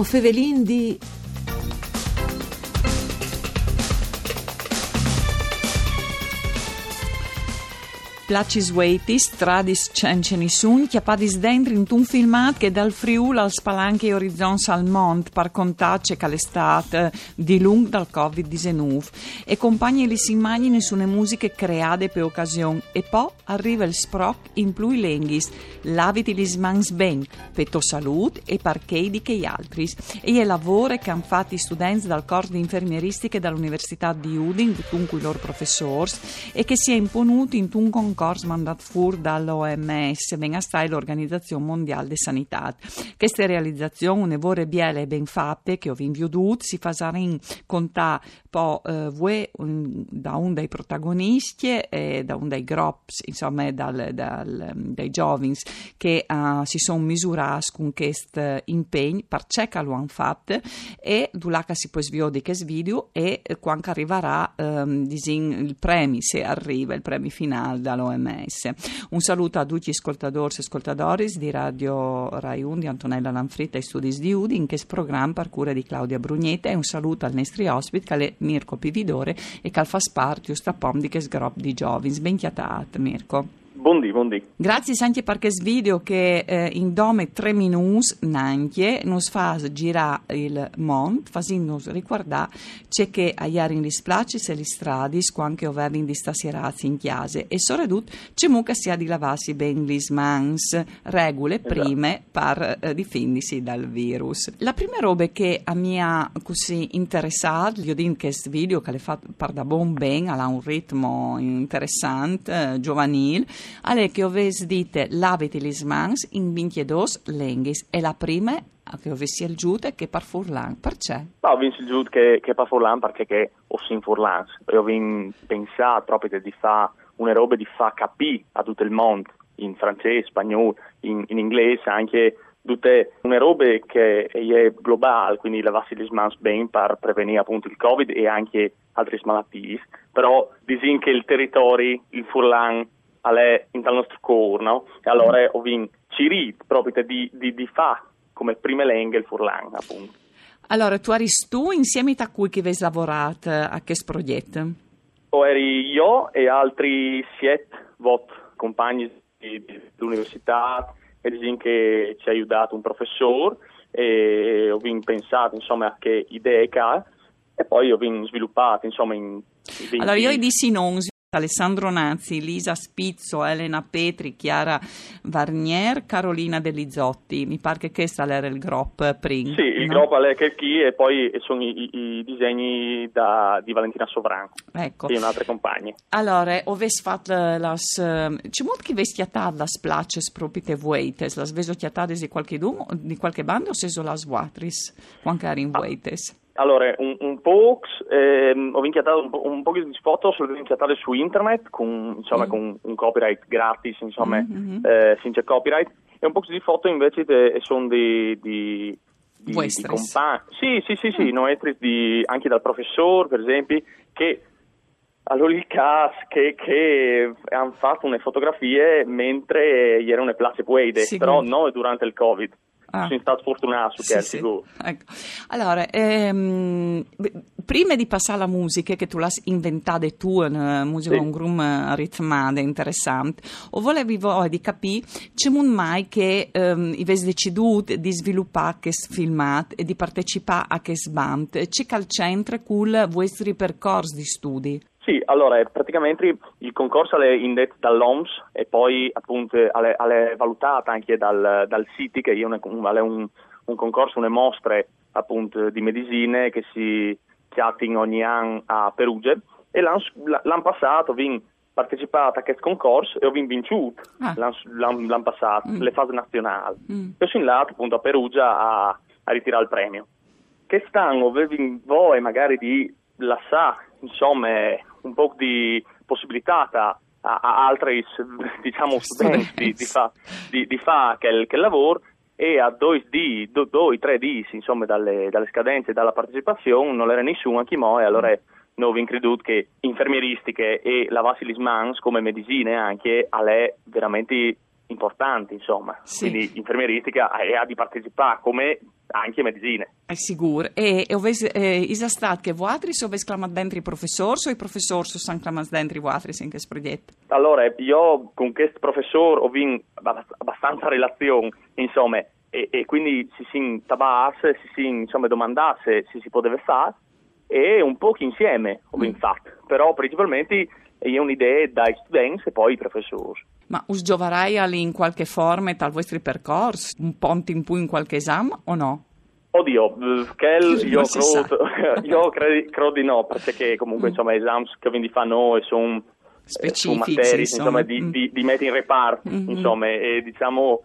O fevelin di... Placis Waitis, tradis cencenissun, chiapadis dentro in un filmat che dal Friul al Spalanche Orizzons al Mont par contace calestat di lung dal Covid-19 e compagni li si immagini sulle musiche create per occasione e poi arriva il sproc in plui lenghis, laviti li smans ben, petto salut e parchei di che altri e è lavoro che hanno fatto i studenti dal corso di infermieristiche dall'Università di Udin, dunque i loro professori, e che si è imponuto in un concorso concorso mandat fur dall'OMS, ben assai l'Organizzazione Mondiale di Sanità. Queste realizzazioni, une vore biele ben fatte, che ho inviudut, si fasarin contà po' eh, voi un, da un dei protagonisti e da un dei gruppi, insomma, dal, dal, dai giovani che uh, si sono misurati con questo impegno, per che lo hanno fatto e dulaca si può sviare di questo video e quando arriverà um, il premio, se arriva il premio finale dall'OMS OMS. Un saluto a tutti gli ascoltatori e ascoltatori di Radio Rai 1 di Antonella Lanfritta e Studi di Udi in questo programma per cura di Claudia Brugnetta e un saluto al nostro ospite che è Mirko Pividore e che fa parte di questo gruppo di giovani. Ben chiatat Mirko. Buondì, buondì. Grazie anche per questo video che eh, in dome tre minuti nanche nos fa girare il mondo, facendo ricordare c'è che a ieri in displaci se li stradi quando avevi di stasera in chiesa e soprattutto c'è mucca sia di lavarsi ben gli mans, regole esatto. prime per eh, difendersi dal virus. La prima roba che a mia così interessata, io dico che questo video che le fa par da buon ben, ha un ritmo interessante, eh, giovanile, alle che oves dite l'avete les mans in 22 lenghis e la prima che avessi il giude che par furlan, perché? Ho vinto il giude che, che par furlan perché che ho sin furlan. Io ho pensato proprio di fare una roba di far capire a tutto il mondo, in francese, spagnolo, in, in inglese, anche tutte una roba che è globale, quindi lavassi le mani bene per prevenire appunto il Covid e anche altre malattie, però disin che il territorio, il furlan, è in tal nostro cuore, no? E allora ho vinto cirit proprio di, di, di fa come prime lingue il furlan, appunto. Allora, tu eri tu insieme a cui che avete lavorato a questo progetto? O eri io e altri siete vot compagni dell'università e che ci ha aiutato un professore e ho pensato insomma a che idee che ha e poi ho sviluppato insomma in, in allora io dissi non Alessandro Nazzi, Lisa Spizzo, Elena Petri, Chiara Varnier, Carolina Delizotti. Mi pare che questo era il gruppo prima. Sì, il no? gruppo è che chi e poi sono i, i disegni da, di Valentina Sovran ecco. e un'altra compagna. Allora, avete fatto las... C'è molto che avete chiatato las places proprio te vueites? Las veso chiatate di qualche, di qualche banda o seso las vuatris? Quando eri in vueites? Ah. Allora, un, un po' ehm, ho vinchiatato un, po', un po' di foto, sono vinchiatate su internet con, insomma, mm. con un copyright gratis, insomma, mm-hmm. eh, senza copyright, e un po' di foto invece de, sono di, di, di, di compagni. Sì, sì, sì, sì, mm. no, di, anche dal professore, per esempio, che allora il CAS che, che hanno fatto le fotografie mentre erano le place Puede, però non durante il Covid. Ah. Sono stato fortunato sì, sì. Ecco. Allora, ehm, prima di passare alla musica, che tu l'hai inventata tu, una musica sì. un grum ritmata, interessante, o volevi di capire, c'è un mai che ehm, avete deciso di sviluppare questo filmato e di partecipare a questo band? C'è al centro con i vostri percorsi di studi? Sì, allora praticamente il concorso è indetto dall'OMS e poi appunto è valutato anche dal, dal CITI che è, una, è un, un, concorso, una mostre appunto di medicine che si chiama ogni anno a Perugia e l'anno, l'anno passato ho partecipato a questo concorso e ho vinto ah. l'anno, l'anno, passato, mm. le fasi nazionali. Mm. E sono andato appunto a Perugia a, a ritirare il premio. Quest'anno voi magari di lasciare insomma un po' di possibilità a, a altri diciamo, studenti di fare di, di fa quel, quel lavoro e a due, di, due, due tre di insomma, dalle, dalle, scadenze e dalla partecipazione non era nessuno anche mo e allora noi vi creduto che infermieristiche e lavassi gli smans come medicine anche alle veramente importanti, insomma. Sì. Quindi infermieristica e ha di partecipare come anche medicine. È sicuro. E, e ovesi, eh, isa stat che vuatri so ves clamat dentro i professori o i professori so san clamat dentro i vuatri in questo progetto? Allora, io con questo professore ho vinto abbastanza relazione, insomma, e, e quindi si si intabasse, si si insomma, domandasse se si poteva fare e un po' insieme ho vinto Mm. fatto, però principalmente è un'idea dai studenti e poi i professori. Ma us giovarai in qualche forma tal vostri percorsi? Un ponte in più in qualche esame o no? Oddio, eh, quel io, credo, io credi- credo di no, perché comunque Mm. insomma, esami che quindi fanno e sono Specifici, materie insomma. insomma, di, Mm. di, di metti in reparto, Mhm. insomma, e diciamo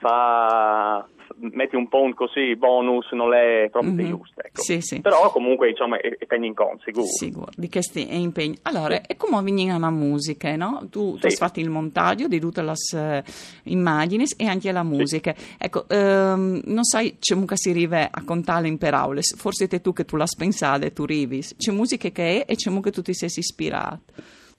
fa metti un po' così bonus non è proprio Mhm. giusto, ecco. Sì, sì. Però comunque insomma è, è in conto, sicuro. Sicuro, di questi impegni. Allora, e come avviene la musica, no? Tu, tu hai Sì. fatto il montaggio di tutte le eh, immagini e anche la musica. Ecco, ehm, non sai, c'è musica si arriva a contare in parole, forse te tu che tu l'hai pensato e tu rivi. C'è musica che è e c'è musica che tu ti sei ispirato.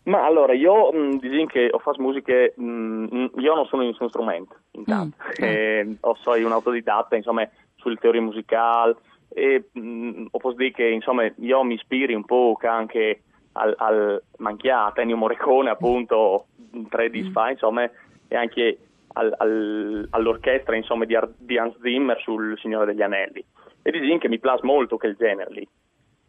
Ma allora, io mh, dico che ho fatto musiche, mh, io non sono nessun strumento, intanto, Mm, Eh, ho sono un autodidatta, insomma, sulle teorie musicali e mh, ho posso dire che, insomma, io mi ispiri un po' anche al, al Manchiata, Ennio Morricone, appunto, tre di fa, insomma, e anche al- al- all'orchestra, insomma, di, Ar- di Hans Zimmer sul Signore degli Anelli. E dico che mi piace molto quel genere lì.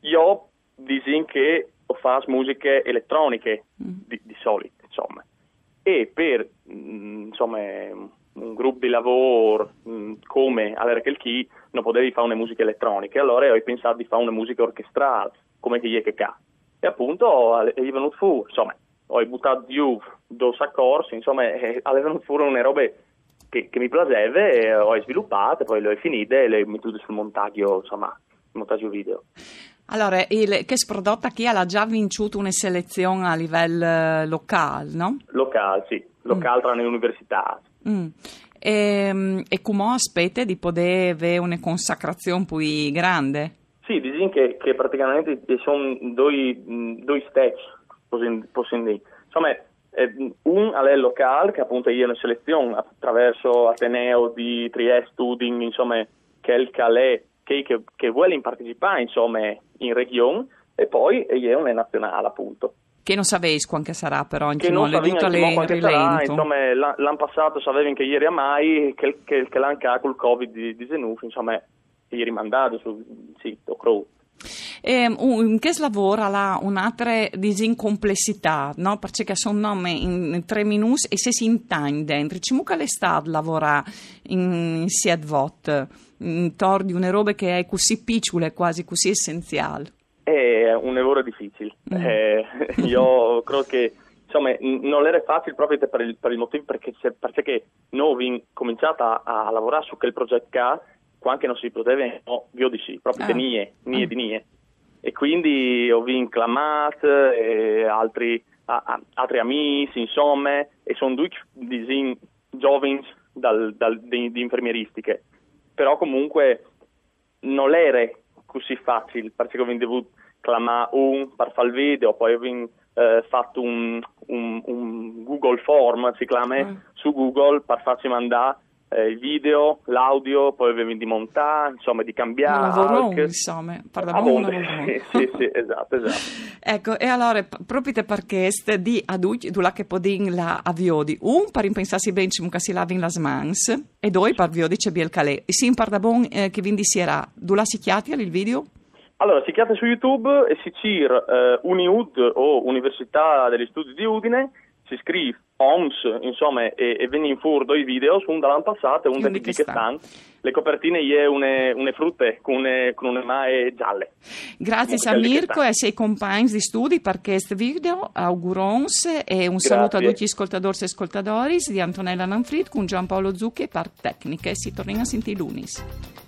Io dico che ho fatto musiche elettroniche Mm. di, di solito, insomma. E per mm, insomma, un gruppo di lavoro mm, come Allerkel Key non potevi fare una musica elettronica, allora ho pensato di fare una musica orchestrale, come che che ca. E appunto è venuto fuori, insomma, ho buttato giù due accordi, insomma, è venuto fuori una roba che, che mi piaceva e ho sviluppato, poi le ho finite e le ho messe sul montaggio, insomma, montaggio video. Allora, il, che prodotto chi ha già vinto una selezione a livello eh, locale, no? Locale, sì, locale tra le università. Mm. E, e come aspetta di poter avere una consacrazione più grande? Sì, dicono che, che praticamente ci sono due, mh, due steps, possiamo dire. Insomma, eh, un è locale, che appunto è una selezione attraverso Ateneo di Trieste, Udin, insomma, che è il Calais, che, che, che vuole partecipare, insomma, in regione, e poi è una nazionale, appunto. Che non sapevi quanto sarà però, Che anche non anche mo quante sarà, rilento. insomma, l'an- l'anno passato sapevano che ieri a mai, che, che, che l'anno col Covid-19, insomma, è rimandato sul sito, credo. Un, in che lavora là un'altra disincomplessità, no? Perché sono nome in, tre minuti e se si dentro. Ci mucca l'estate lavora in, in sied vot, intorno di una roba che è così piccola e quasi così essenziale. È un lavoro difficile. Mm. Eh, io credo che insomma, non era facile proprio per il, per il motivo perché, perché noi abbiamo cominciato a, a lavorare su quel progetto qua quando non si poteva, no, io di sì, proprio Ah. di nie, nie Ah. di nie. E quindi ho vinto clamato e altri, a- a- altri amici, insomma, e sono due disin, giovani dal, dal- di, di infermieristiche. Però comunque non era così facile perché avevo dovuto clamare un per fare il video, poi avevo eh, fatto un, un- un Google Form, si chiama, Mm. su Google per farci mandare eh, il video, l'audio, poi avevo di montare, insomma di Un cambiare. lavoro, anche. insomma, parla Ah, un lavoro. sì, sì, sì, esatto, esatto. Ecco, e allora, proprio perché di adulti, la che podin la aviodi, un per impensarsi ben ci mucca si lavin las mans, e due per viodi c'è biel calè. E si imparda bon eh, che vindi sierà, tu la si chiati il video? Allora, si chiama su YouTube e si cir eh, UniUd o Università degli Studi di Udine, si scrive OMS, insomma, e, e viene in furdo i video, un dall'anno passato e un di che stanno. Le copertine è une, une frutte con une, con une mae gialle. Grazie Comunque, a Mirko e ai suoi compagni di studi per questo video, augurons e un saluto a Grazie. tutti gli ascoltatori e ascoltatori di Antonella Nanfrid con Giampaolo Zucchi per Tecniche. Si torna a sentire lunis.